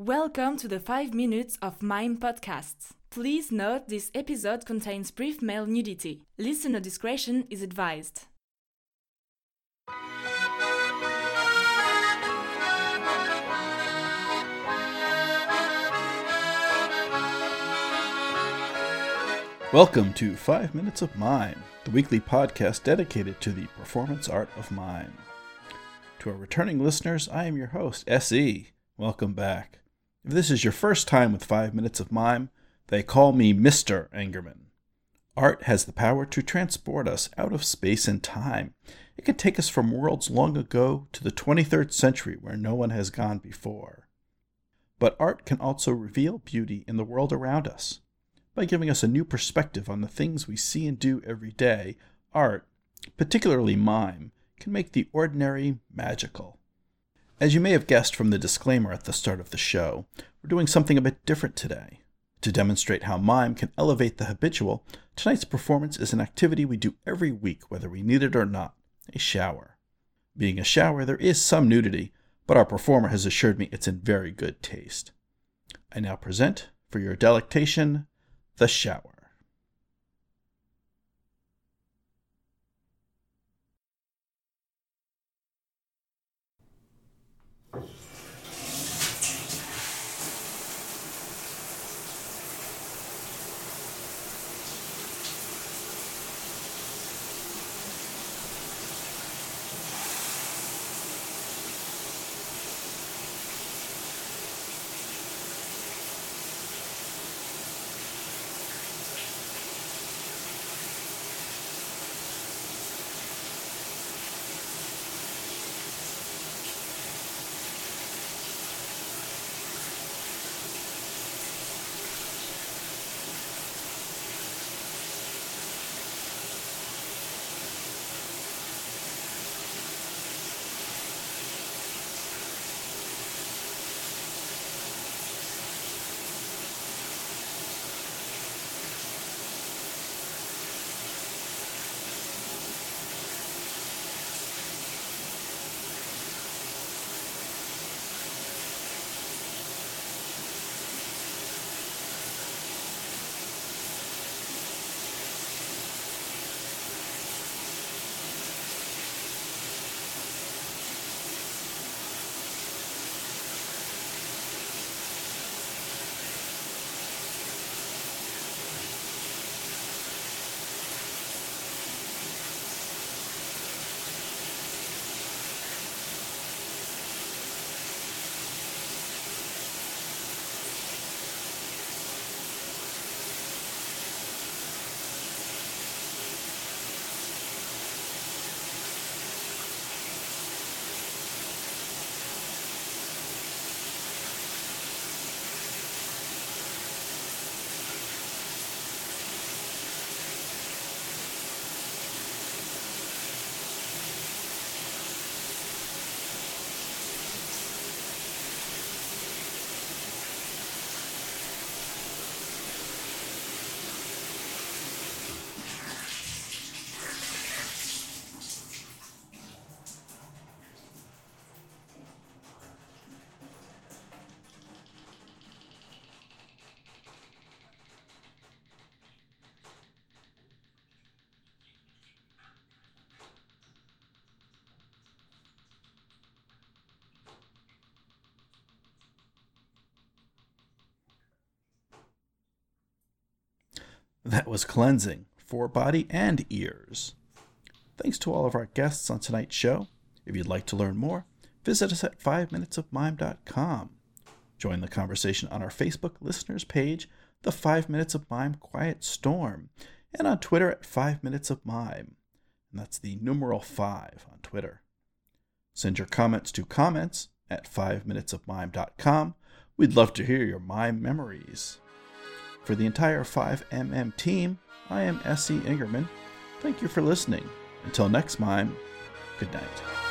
Welcome to the 5 Minutes of Mime podcast. Please note this episode contains brief male nudity. Listener discretion is advised. Welcome to 5 Minutes of Mime, the weekly podcast dedicated to the performance art of mime. To our returning listeners, I am your host, SE. Welcome back. If this is your first time with 5 Minutes of Mime, they call me Mr. Engerman. Art has the power to transport us out of space and time. It can take us from worlds long ago to the 23rd century where no one has gone before. But art can also reveal beauty in the world around us. By giving us a new perspective on the things we see and do every day, art, particularly mime, can make the ordinary magical. As you may have guessed from the disclaimer at the start of the show, we're doing something a bit different today. To demonstrate how mime can elevate the habitual, tonight's performance is an activity we do every week, whether we need it or not a shower. Being a shower, there is some nudity, but our performer has assured me it's in very good taste. I now present, for your delectation, the shower. That was cleansing for body and ears. Thanks to all of our guests on tonight's show. If you'd like to learn more, visit us at 5minutesofmime.com. Join the conversation on our Facebook listeners page, The 5 Minutes of Mime Quiet Storm, and on Twitter at 5 Minutes of Mime. And that's the numeral 5 on Twitter. Send your comments to comments at 5minutesofmime.com. We'd love to hear your mime memories. For the entire 5MM team, I am S.E. Ingerman. Thank you for listening. Until next time, good night.